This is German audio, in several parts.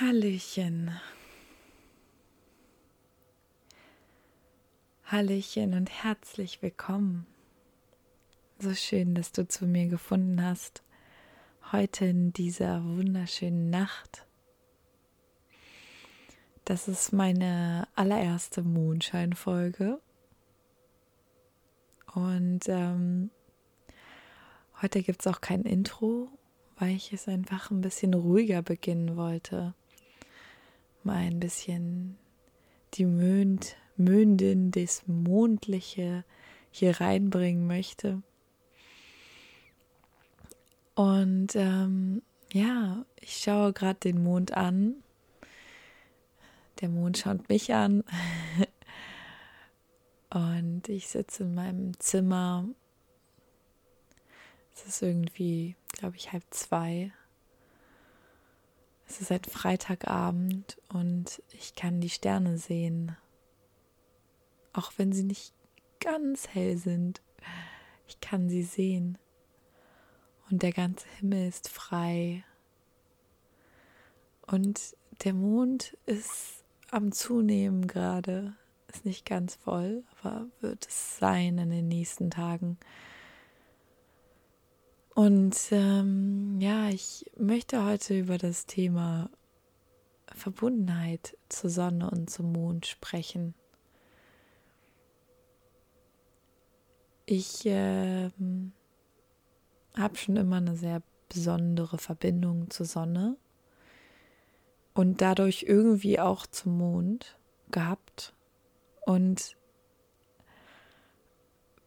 Hallöchen. Hallöchen und herzlich willkommen. So schön, dass du zu mir gefunden hast. Heute in dieser wunderschönen Nacht. Das ist meine allererste Mondscheinfolge. Und ähm, heute gibt es auch kein Intro, weil ich es einfach ein bisschen ruhiger beginnen wollte mal ein bisschen die Mönd, Möndin, das Mondliche hier reinbringen möchte. Und ähm, ja, ich schaue gerade den Mond an. Der Mond schaut mich an. Und ich sitze in meinem Zimmer. Es ist irgendwie, glaube ich, halb zwei. Es ist ein Freitagabend und ich kann die Sterne sehen. Auch wenn sie nicht ganz hell sind. Ich kann sie sehen. Und der ganze Himmel ist frei. Und der Mond ist am Zunehmen gerade. Ist nicht ganz voll, aber wird es sein in den nächsten Tagen. Und ähm, ja, ich möchte heute über das Thema Verbundenheit zur Sonne und zum Mond sprechen. Ich äh, habe schon immer eine sehr besondere Verbindung zur Sonne und dadurch irgendwie auch zum Mond gehabt. Und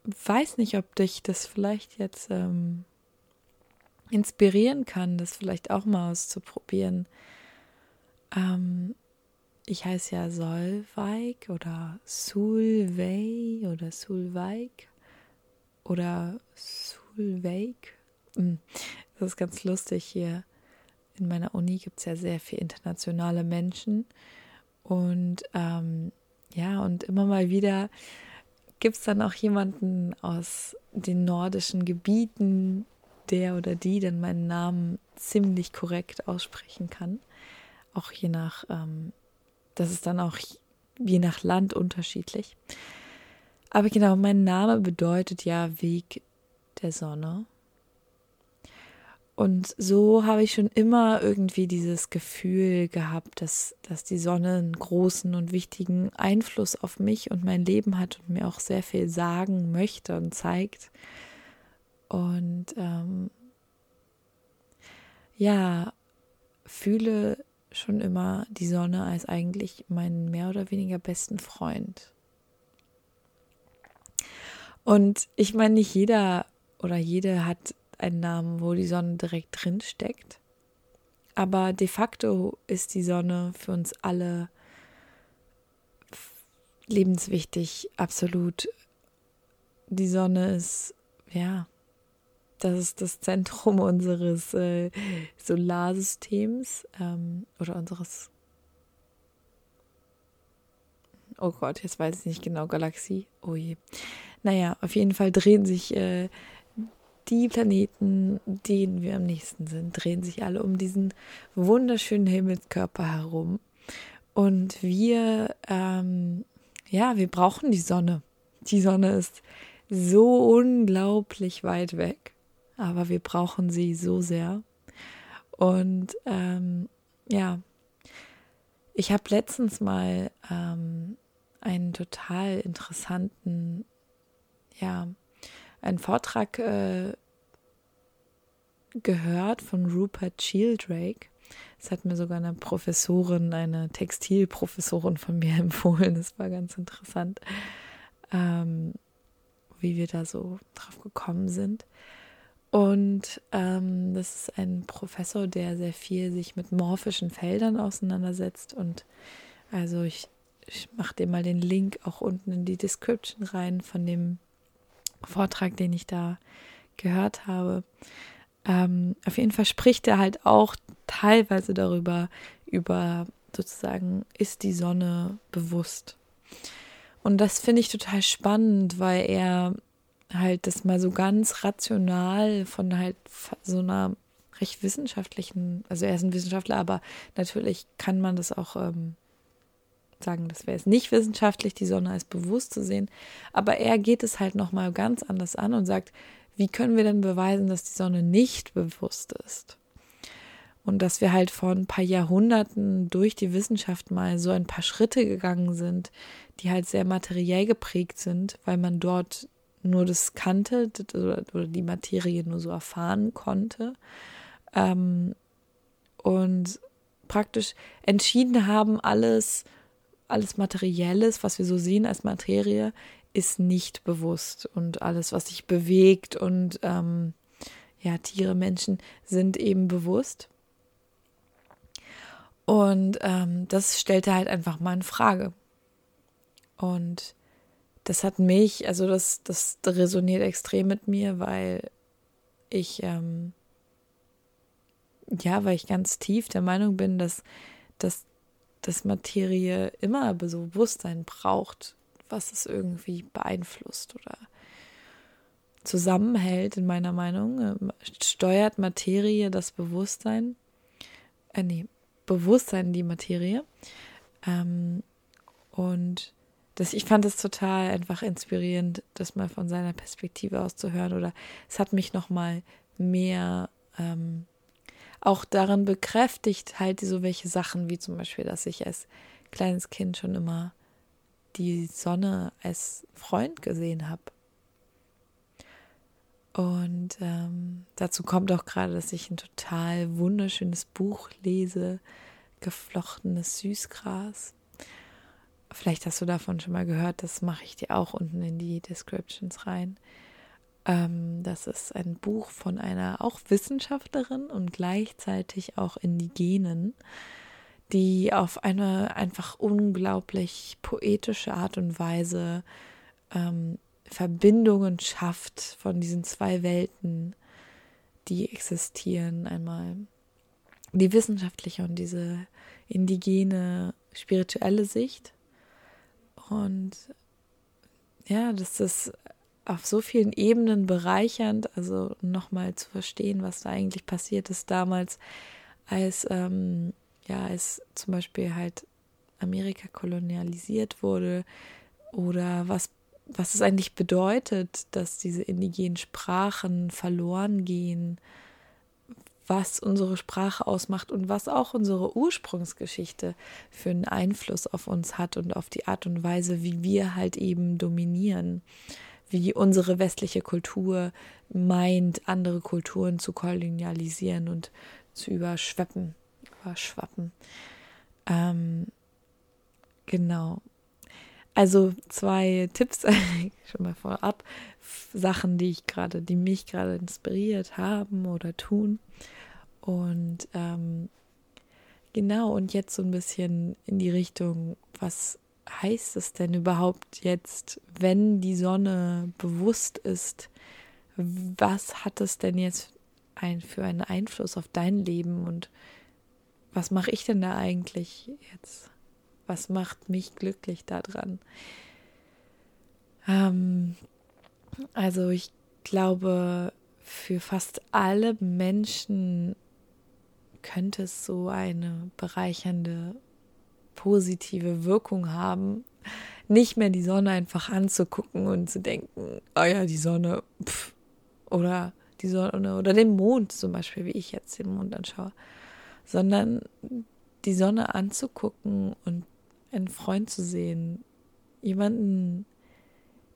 weiß nicht, ob dich das vielleicht jetzt ähm, inspirieren kann, das vielleicht auch mal auszuprobieren. Ähm, ich heiße ja Solveig oder Sulveig oder Sulveig oder Sulveig. Hm, das ist ganz lustig hier. In meiner Uni gibt es ja sehr viele internationale Menschen. Und ähm, ja, und immer mal wieder gibt es dann auch jemanden aus den nordischen Gebieten, der oder die dann meinen Namen ziemlich korrekt aussprechen kann. Auch je nach, ähm, das ist dann auch je nach Land unterschiedlich. Aber genau, mein Name bedeutet ja Weg der Sonne. Und so habe ich schon immer irgendwie dieses Gefühl gehabt, dass, dass die Sonne einen großen und wichtigen Einfluss auf mich und mein Leben hat und mir auch sehr viel sagen möchte und zeigt. Und ähm, ja, fühle schon immer die Sonne als eigentlich meinen mehr oder weniger besten Freund. Und ich meine, nicht jeder oder jede hat einen Namen, wo die Sonne direkt drin steckt. Aber de facto ist die Sonne für uns alle lebenswichtig, absolut. Die Sonne ist, ja, das ist das Zentrum unseres äh, Solarsystems ähm, oder unseres. Oh Gott, jetzt weiß ich nicht genau, Galaxie. Oh je. Naja, auf jeden Fall drehen sich äh, die Planeten, denen wir am nächsten sind, drehen sich alle um diesen wunderschönen Himmelskörper herum. Und wir, ähm, ja, wir brauchen die Sonne. Die Sonne ist so unglaublich weit weg aber wir brauchen sie so sehr. Und ähm, ja, ich habe letztens mal ähm, einen total interessanten, ja, einen Vortrag äh, gehört von Rupert Sheldrake. Das hat mir sogar eine Professorin, eine Textilprofessorin von mir empfohlen. Das war ganz interessant, ähm, wie wir da so drauf gekommen sind. Und ähm, das ist ein Professor, der sehr viel sich mit morphischen Feldern auseinandersetzt. Und also ich, ich mache dir mal den Link auch unten in die Description rein von dem Vortrag, den ich da gehört habe. Ähm, auf jeden Fall spricht er halt auch teilweise darüber, über sozusagen, ist die Sonne bewusst. Und das finde ich total spannend, weil er halt das mal so ganz rational von halt so einer recht wissenschaftlichen, also er ist ein Wissenschaftler, aber natürlich kann man das auch ähm, sagen, das wäre es nicht wissenschaftlich, die Sonne als bewusst zu sehen. Aber er geht es halt nochmal ganz anders an und sagt, wie können wir denn beweisen, dass die Sonne nicht bewusst ist? Und dass wir halt vor ein paar Jahrhunderten durch die Wissenschaft mal so ein paar Schritte gegangen sind, die halt sehr materiell geprägt sind, weil man dort nur das kannte oder, die Materie nur so erfahren konnte. Ähm, und praktisch entschieden haben, alles, alles Materielles, was wir so sehen als Materie, ist nicht bewusst. Und alles, was sich bewegt und ähm, ja, Tiere, Menschen sind eben bewusst. Und ähm, das stellte halt einfach mal in Frage. Und das hat mich, also das, das resoniert extrem mit mir, weil ich, ähm, ja, weil ich ganz tief der Meinung bin, dass, dass, dass Materie immer Bewusstsein braucht, was es irgendwie beeinflusst oder zusammenhält, in meiner Meinung. Ähm, steuert Materie das Bewusstsein? Äh, nee, Bewusstsein die Materie. Ähm, und das, ich fand es total einfach inspirierend, das mal von seiner Perspektive aus zu hören. Oder es hat mich noch mal mehr ähm, auch darin bekräftigt, halt so welche Sachen, wie zum Beispiel, dass ich als kleines Kind schon immer die Sonne als Freund gesehen habe. Und ähm, dazu kommt auch gerade, dass ich ein total wunderschönes Buch lese, Geflochtenes Süßgras. Vielleicht hast du davon schon mal gehört, das mache ich dir auch unten in die Descriptions rein. Ähm, das ist ein Buch von einer auch Wissenschaftlerin und gleichzeitig auch Indigenen, die auf eine einfach unglaublich poetische Art und Weise ähm, Verbindungen schafft von diesen zwei Welten, die existieren. Einmal die wissenschaftliche und diese indigene spirituelle Sicht. Und ja, das ist auf so vielen Ebenen bereichernd, also nochmal zu verstehen, was da eigentlich passiert ist damals, als ähm, ja, als zum Beispiel halt Amerika kolonialisiert wurde oder was was es eigentlich bedeutet, dass diese indigenen Sprachen verloren gehen, was unsere Sprache ausmacht und was auch unsere Ursprungsgeschichte für einen Einfluss auf uns hat und auf die Art und Weise, wie wir halt eben dominieren, wie unsere westliche Kultur meint, andere Kulturen zu kolonialisieren und zu überschweppen, überschwappen. Ähm, genau. Also zwei Tipps schon mal vorab, Sachen, die ich gerade, die mich gerade inspiriert haben oder tun. Und ähm, genau, und jetzt so ein bisschen in die Richtung, was heißt es denn überhaupt jetzt, wenn die Sonne bewusst ist? Was hat es denn jetzt ein, für einen Einfluss auf dein Leben und was mache ich denn da eigentlich jetzt? Was macht mich glücklich daran? Ähm, also ich glaube, für fast alle Menschen könnte es so eine bereichernde, positive Wirkung haben, nicht mehr die Sonne einfach anzugucken und zu denken, oh ja, die Sonne, pff, oder die Sonne oder den Mond zum Beispiel, wie ich jetzt den Mond anschaue, sondern die Sonne anzugucken und einen Freund zu sehen, jemanden,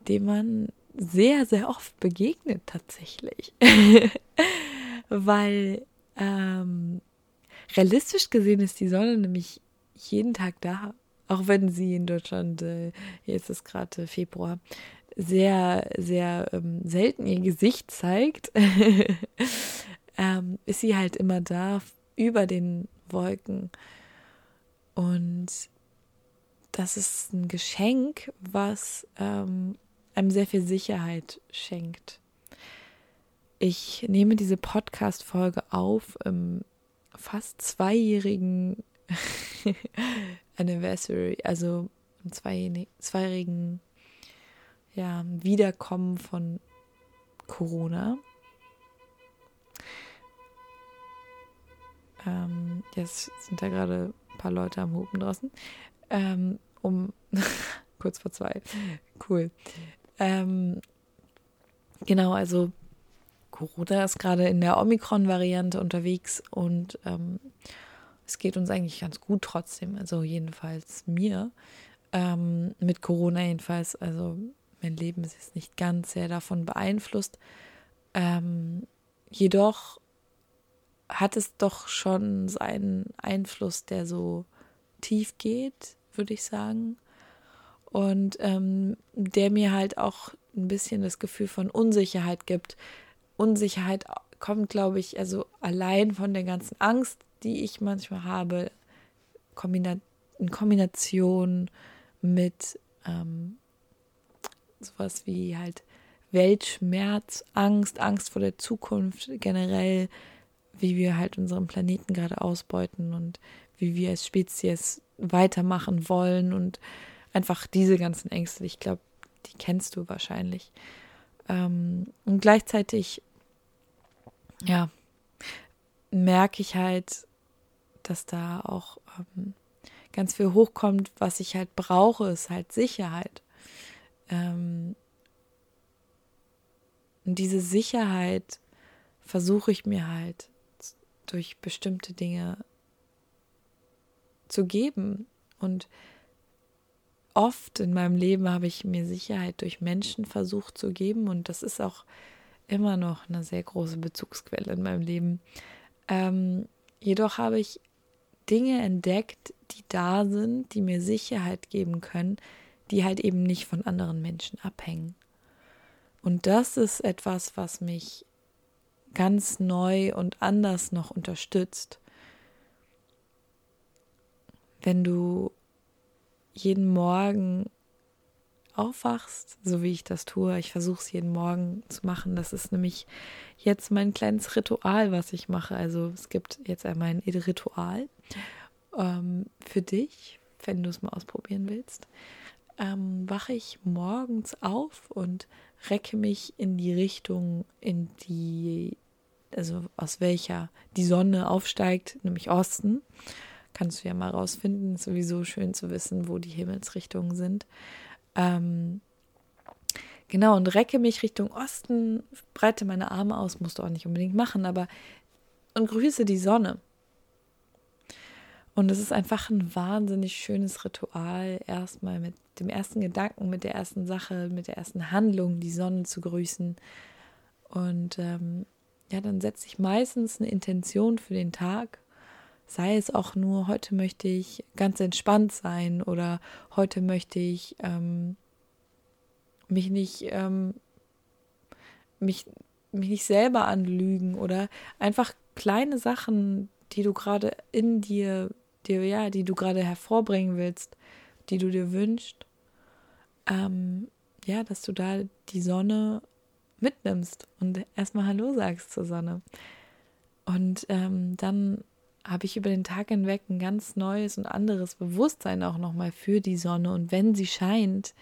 dem man sehr, sehr oft begegnet tatsächlich. Weil ähm, realistisch gesehen ist die Sonne nämlich jeden Tag da. Auch wenn sie in Deutschland, äh, jetzt ist gerade Februar, sehr, sehr ähm, selten ihr Gesicht zeigt, ähm, ist sie halt immer da über den Wolken. Und das ist ein Geschenk, was ähm, einem sehr viel Sicherheit schenkt. Ich nehme diese Podcast-Folge auf im fast zweijährigen Anniversary, also im zweijährigen ja, Wiederkommen von Corona. Ähm, jetzt sind da gerade ein paar Leute am Hupen draußen. Ähm, um kurz vor zwei. Cool. Ähm, genau, also Corona ist gerade in der Omikron-Variante unterwegs und ähm, es geht uns eigentlich ganz gut trotzdem. Also jedenfalls mir. Ähm, mit Corona jedenfalls. Also mein Leben ist jetzt nicht ganz sehr davon beeinflusst. Ähm, jedoch hat es doch schon seinen Einfluss, der so tief geht, würde ich sagen. Und ähm, der mir halt auch ein bisschen das Gefühl von Unsicherheit gibt. Unsicherheit kommt, glaube ich, also allein von der ganzen Angst, die ich manchmal habe, in Kombination mit ähm, sowas wie halt Weltschmerz, Angst, Angst vor der Zukunft generell, wie wir halt unseren Planeten gerade ausbeuten und wie wir als Spezies weitermachen wollen und einfach diese ganzen Ängste. Ich glaube, die kennst du wahrscheinlich. Ähm, und gleichzeitig, ja, merke ich halt, dass da auch ähm, ganz viel hochkommt, was ich halt brauche, ist halt Sicherheit. Ähm, und diese Sicherheit versuche ich mir halt durch bestimmte Dinge zu geben. Und oft in meinem Leben habe ich mir Sicherheit durch Menschen versucht zu geben. Und das ist auch immer noch eine sehr große Bezugsquelle in meinem Leben. Ähm, jedoch habe ich Dinge entdeckt, die da sind, die mir Sicherheit geben können, die halt eben nicht von anderen Menschen abhängen. Und das ist etwas, was mich ganz neu und anders noch unterstützt. Wenn du jeden Morgen aufwachst, so wie ich das tue, ich versuche es jeden Morgen zu machen. Das ist nämlich jetzt mein kleines Ritual, was ich mache. Also es gibt jetzt einmal ein Ritual ähm, für dich, wenn du es mal ausprobieren willst. Ähm, wache ich morgens auf und recke mich in die Richtung, in die, also aus welcher die Sonne aufsteigt, nämlich Osten. Kannst du ja mal rausfinden. Ist sowieso schön zu wissen, wo die Himmelsrichtungen sind. Ähm, genau, und recke mich Richtung Osten, breite meine Arme aus, musst du auch nicht unbedingt machen, aber und grüße die Sonne. Und es ist einfach ein wahnsinnig schönes Ritual, erstmal mit dem ersten Gedanken, mit der ersten Sache, mit der ersten Handlung die Sonne zu grüßen. Und ähm, ja, dann setze ich meistens eine Intention für den Tag. Sei es auch nur, heute möchte ich ganz entspannt sein oder heute möchte ich ähm, mich nicht ähm, mich, mich nicht selber anlügen oder einfach kleine Sachen, die du gerade in dir dir, ja, die du gerade hervorbringen willst, die du dir wünschst, ähm, ja, dass du da die Sonne mitnimmst und erstmal Hallo sagst zur Sonne. Und ähm, dann habe ich über den Tag hinweg ein ganz neues und anderes Bewusstsein auch nochmal für die Sonne. Und wenn sie scheint,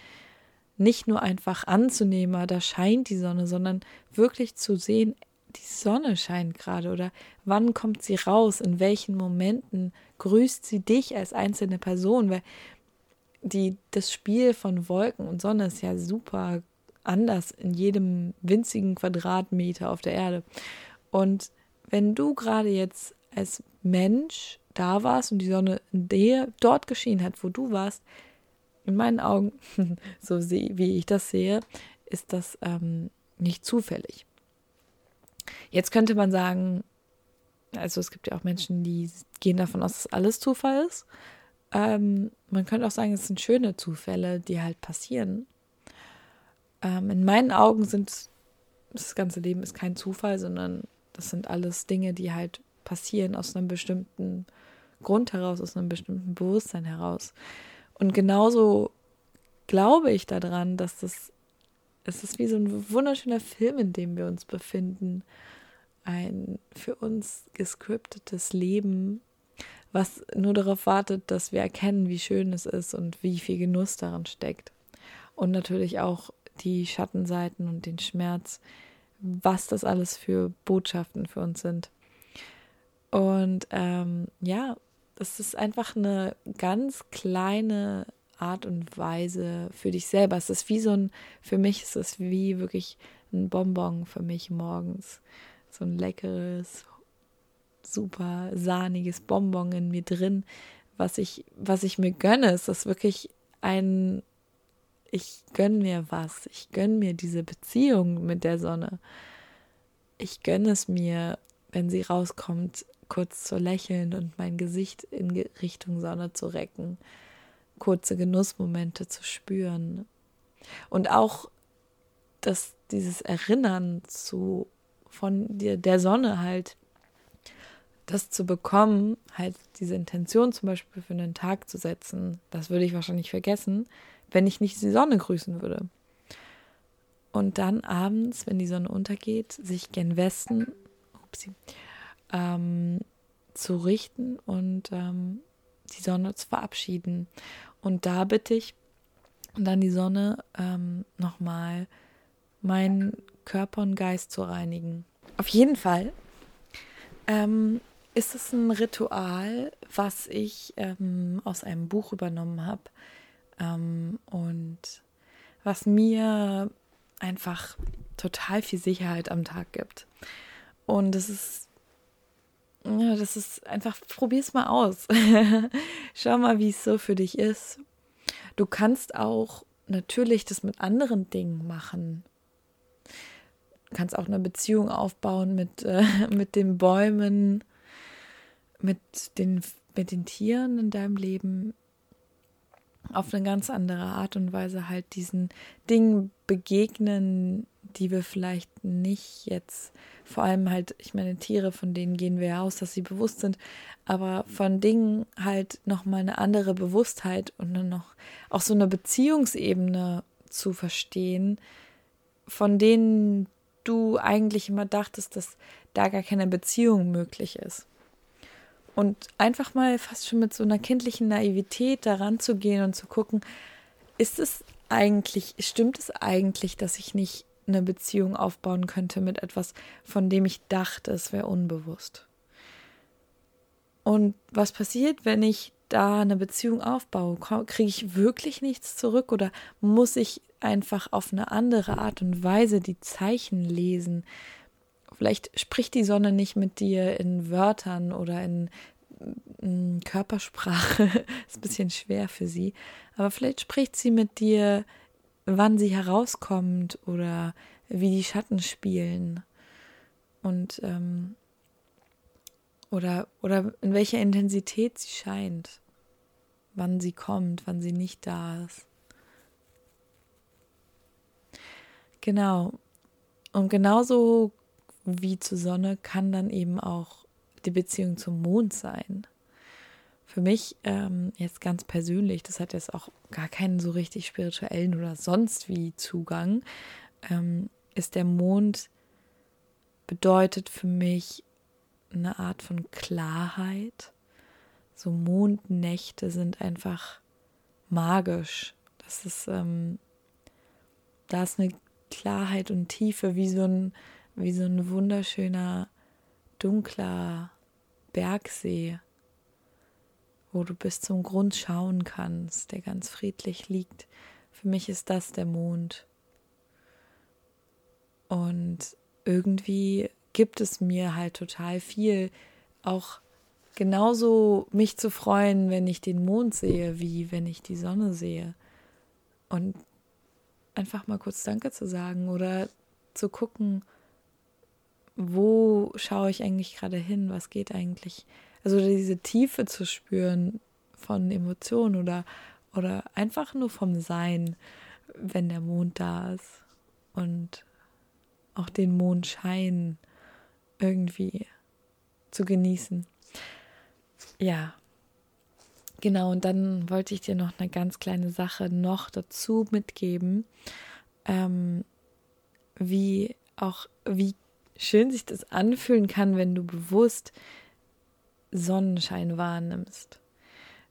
nicht nur einfach anzunehmen, da scheint die Sonne, sondern wirklich zu sehen, die Sonne scheint gerade oder wann kommt sie raus, in welchen Momenten grüßt sie dich als einzelne Person, weil die, das Spiel von Wolken und Sonne ist ja super anders in jedem winzigen Quadratmeter auf der Erde. Und wenn du gerade jetzt als Mensch da warst und die Sonne in dir dort geschienen hat, wo du warst, in meinen Augen, so wie ich das sehe, ist das ähm, nicht zufällig. Jetzt könnte man sagen, also es gibt ja auch Menschen, die gehen davon aus, dass alles Zufall ist. Ähm, man könnte auch sagen, es sind schöne Zufälle, die halt passieren. Ähm, in meinen Augen sind das ganze Leben ist kein Zufall, sondern das sind alles Dinge, die halt passieren aus einem bestimmten Grund heraus, aus einem bestimmten Bewusstsein heraus. Und genauso glaube ich daran, dass das es ist wie so ein wunderschöner Film, in dem wir uns befinden. Ein für uns gescriptetes Leben, was nur darauf wartet, dass wir erkennen, wie schön es ist und wie viel Genuss daran steckt. Und natürlich auch die Schattenseiten und den Schmerz, was das alles für Botschaften für uns sind. Und ähm, ja, es ist einfach eine ganz kleine Art und Weise für dich selber. Es ist wie so ein, für mich ist es wie wirklich ein Bonbon für mich morgens. So ein leckeres, super sahniges Bonbon in mir drin, was ich, was ich mir gönne. Es ist wirklich ein, ich gönne mir was. Ich gönne mir diese Beziehung mit der Sonne. Ich gönne es mir, wenn sie rauskommt, kurz zu lächeln und mein Gesicht in Richtung Sonne zu recken, kurze Genussmomente zu spüren. Und auch dass dieses Erinnern zu von der, der Sonne halt, das zu bekommen, halt diese Intention zum Beispiel für einen Tag zu setzen, das würde ich wahrscheinlich vergessen, wenn ich nicht die Sonne grüßen würde. Und dann abends, wenn die Sonne untergeht, sich gen Westen upsie, ähm, zu richten und ähm, die Sonne zu verabschieden. Und da bitte ich dann die Sonne ähm, nochmal meinen Körper und Geist zu reinigen. Auf jeden Fall ähm, ist es ein Ritual, was ich ähm, aus einem Buch übernommen habe ähm, und was mir einfach total viel Sicherheit am Tag gibt. Und es ist, ja, das ist einfach, probier es mal aus. Schau mal, wie es so für dich ist. Du kannst auch natürlich das mit anderen Dingen machen. Du kannst auch eine Beziehung aufbauen mit, äh, mit den Bäumen, mit den, mit den Tieren in deinem Leben, auf eine ganz andere Art und Weise halt diesen Dingen begegnen, die wir vielleicht nicht jetzt, vor allem halt, ich meine, Tiere, von denen gehen wir ja aus, dass sie bewusst sind, aber von Dingen halt nochmal eine andere Bewusstheit und dann noch auch so eine Beziehungsebene zu verstehen, von denen du eigentlich immer dachtest, dass da gar keine Beziehung möglich ist. Und einfach mal fast schon mit so einer kindlichen Naivität daran zu gehen und zu gucken, ist es eigentlich, stimmt es eigentlich, dass ich nicht eine Beziehung aufbauen könnte mit etwas, von dem ich dachte, es wäre unbewusst? Und was passiert, wenn ich da eine Beziehung aufbaue? Kriege ich wirklich nichts zurück oder muss ich einfach auf eine andere Art und Weise die Zeichen lesen? Vielleicht spricht die Sonne nicht mit dir in Wörtern oder in, in Körpersprache. ist ein bisschen schwer für sie. Aber vielleicht spricht sie mit dir, wann sie herauskommt oder wie die Schatten spielen. Und ähm, oder, oder in welcher Intensität sie scheint. Wann sie kommt, wann sie nicht da ist. Genau. Und genauso wie zur Sonne kann dann eben auch die Beziehung zum Mond sein. Für mich ähm, jetzt ganz persönlich, das hat jetzt auch gar keinen so richtig spirituellen oder sonst wie Zugang, ähm, ist der Mond bedeutet für mich eine Art von Klarheit. So Mondnächte sind einfach magisch. Das ist, ähm, da ist eine Klarheit und Tiefe wie so ein wie so ein wunderschöner, dunkler Bergsee, wo du bis zum Grund schauen kannst, der ganz friedlich liegt. Für mich ist das der Mond. Und irgendwie gibt es mir halt total viel, auch genauso mich zu freuen, wenn ich den Mond sehe, wie wenn ich die Sonne sehe. Und einfach mal kurz Danke zu sagen oder zu gucken, wo schaue ich eigentlich gerade hin, was geht eigentlich. Also diese Tiefe zu spüren von Emotionen oder, oder einfach nur vom Sein, wenn der Mond da ist und auch den Mondschein irgendwie zu genießen. Ja, genau. Und dann wollte ich dir noch eine ganz kleine Sache noch dazu mitgeben, ähm, wie auch wie schön sich das anfühlen kann, wenn du bewusst Sonnenschein wahrnimmst.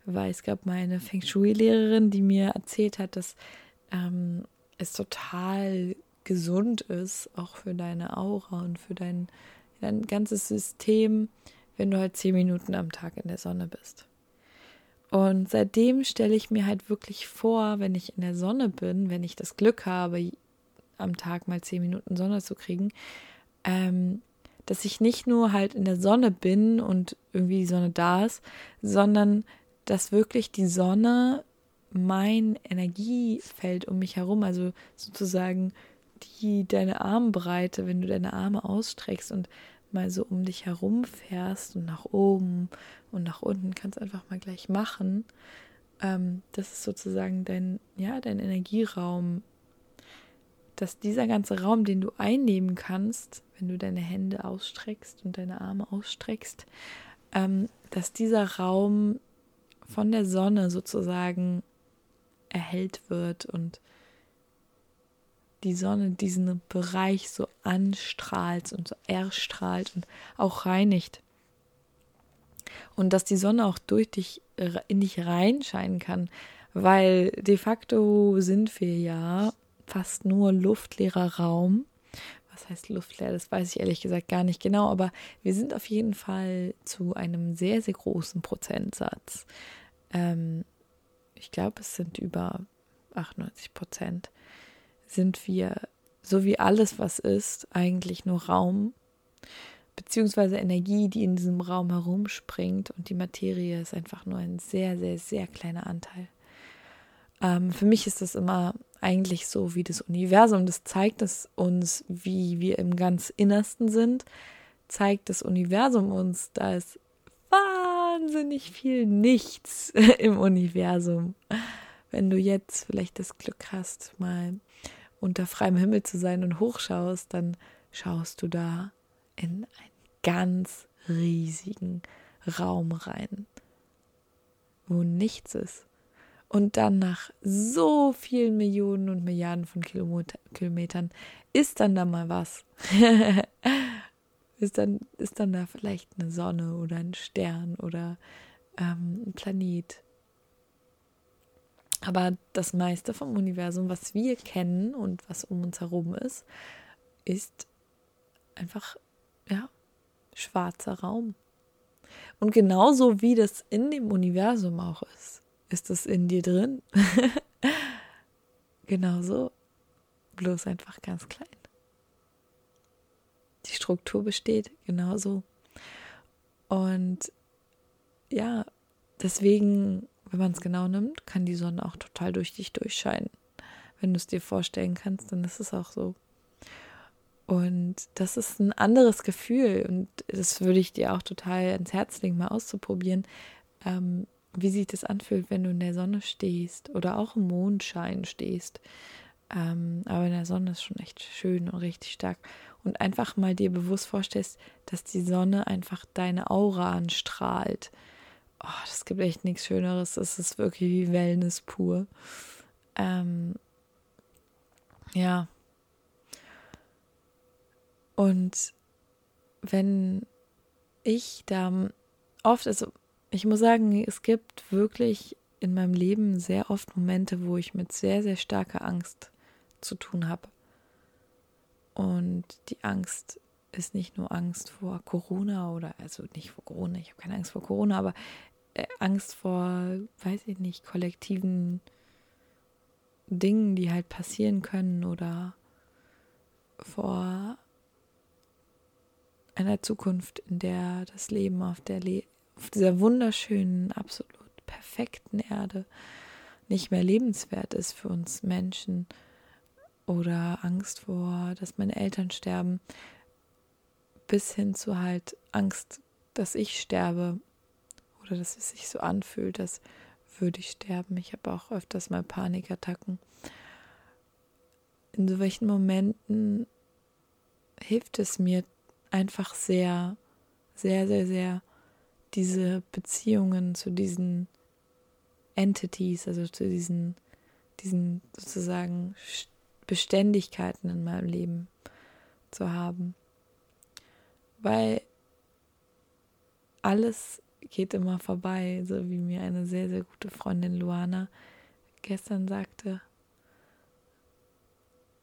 Weil es gab mal eine Feng Shui-Lehrerin, die mir erzählt hat, dass ähm, es total gesund ist, auch für deine Aura und für dein, dein ganzes System, wenn du halt zehn Minuten am Tag in der Sonne bist. Und seitdem stelle ich mir halt wirklich vor, wenn ich in der Sonne bin, wenn ich das Glück habe, am Tag mal zehn Minuten Sonne zu kriegen, ähm, dass ich nicht nur halt in der Sonne bin und irgendwie die Sonne da ist, sondern dass wirklich die Sonne mein Energiefeld um mich herum, also sozusagen die deine Armbreite, wenn du deine Arme ausstreckst und mal so um dich herum fährst und nach oben und nach unten, kannst einfach mal gleich machen. Ähm, das ist sozusagen dein, ja, dein Energieraum. Dass dieser ganze Raum, den du einnehmen kannst, wenn du deine Hände ausstreckst und deine Arme ausstreckst, ähm, dass dieser Raum von der Sonne sozusagen erhellt wird und die Sonne diesen Bereich so anstrahlt und so erstrahlt und auch reinigt. Und dass die Sonne auch durch dich in dich reinscheinen kann, weil de facto sind wir ja fast nur luftleerer Raum. Was heißt luftleer? Das weiß ich ehrlich gesagt gar nicht genau, aber wir sind auf jeden Fall zu einem sehr, sehr großen Prozentsatz. Ähm, ich glaube, es sind über 98 Prozent sind wir, so wie alles, was ist, eigentlich nur Raum, beziehungsweise Energie, die in diesem Raum herumspringt und die Materie ist einfach nur ein sehr, sehr, sehr kleiner Anteil. Ähm, für mich ist das immer eigentlich so wie das Universum. Das zeigt es uns, wie wir im ganz Innersten sind. Zeigt das Universum uns, da ist wahnsinnig viel Nichts im Universum. Wenn du jetzt vielleicht das Glück hast, mal unter freiem Himmel zu sein und hochschaust, dann schaust du da in einen ganz riesigen Raum rein, wo nichts ist. Und dann nach so vielen Millionen und Milliarden von Kilometern ist dann da mal was. ist, dann, ist dann da vielleicht eine Sonne oder ein Stern oder ähm, ein Planet aber das meiste vom Universum, was wir kennen und was um uns herum ist, ist einfach, ja, schwarzer Raum. Und genauso wie das in dem Universum auch ist, ist es in dir drin. genauso, bloß einfach ganz klein. Die Struktur besteht genauso. Und ja, deswegen wenn man es genau nimmt, kann die Sonne auch total durch dich durchscheinen. Wenn du es dir vorstellen kannst, dann ist es auch so. Und das ist ein anderes Gefühl und das würde ich dir auch total ans Herz legen, mal auszuprobieren, ähm, wie sich das anfühlt, wenn du in der Sonne stehst oder auch im Mondschein stehst. Ähm, aber in der Sonne ist schon echt schön und richtig stark. Und einfach mal dir bewusst vorstellst, dass die Sonne einfach deine Aura anstrahlt oh, das gibt echt nichts Schöneres. Das ist wirklich wie Wellness pur. Ähm, ja. Und wenn ich da oft, also ich muss sagen, es gibt wirklich in meinem Leben sehr oft Momente, wo ich mit sehr, sehr starker Angst zu tun habe. Und die Angst ist nicht nur Angst vor Corona oder, also nicht vor Corona, ich habe keine Angst vor Corona, aber äh, Angst vor, weiß ich nicht, kollektiven Dingen, die halt passieren können oder vor einer Zukunft, in der das Leben auf der Le auf dieser wunderschönen, absolut perfekten Erde nicht mehr lebenswert ist für uns Menschen oder Angst vor, dass meine Eltern sterben, bis hin zu halt Angst, dass ich sterbe oder dass es sich so anfühlt, als würde ich sterben. Ich habe auch öfters mal Panikattacken. In solchen Momenten hilft es mir einfach sehr, sehr, sehr, sehr, diese Beziehungen zu diesen Entities, also zu diesen, diesen sozusagen Beständigkeiten in meinem Leben zu haben. Weil alles geht immer vorbei, so wie mir eine sehr, sehr gute Freundin Luana gestern sagte.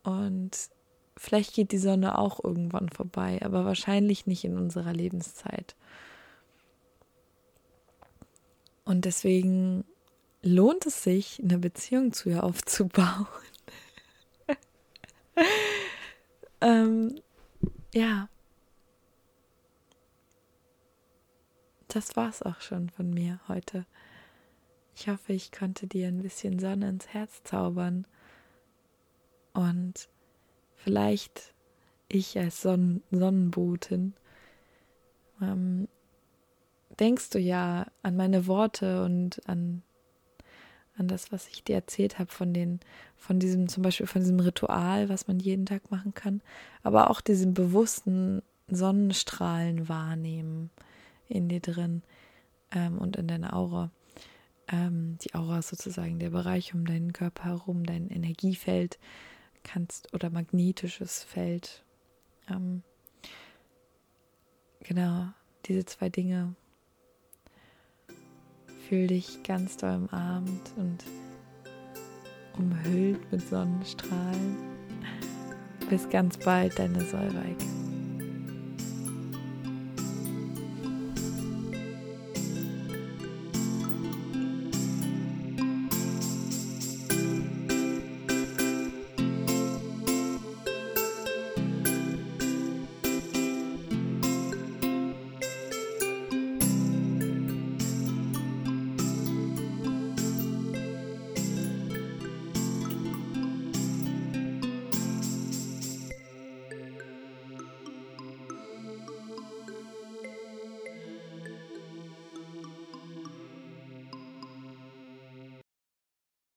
Und vielleicht geht die Sonne auch irgendwann vorbei, aber wahrscheinlich nicht in unserer Lebenszeit. Und deswegen lohnt es sich, eine Beziehung zu ihr aufzubauen. ähm, ja. Das war's auch schon von mir heute. Ich hoffe, ich konnte dir ein bisschen Sonne ins Herz zaubern. Und vielleicht ich als Sonnen Sonnenbotin ähm, denkst du ja an meine Worte und an, an das, was ich dir erzählt habe, von den, von diesem, zum Beispiel von diesem Ritual, was man jeden Tag machen kann, aber auch diesem bewussten Sonnenstrahlen wahrnehmen in dir drin ähm, und in deiner Aura. Ähm, die Aura ist sozusagen der Bereich um deinen Körper herum, dein Energiefeld kannst oder magnetisches Feld. Ähm, genau, diese zwei Dinge Fühl dich ganz doll umarmt und umhüllt mit Sonnenstrahlen. Bis ganz bald, deine Solveig.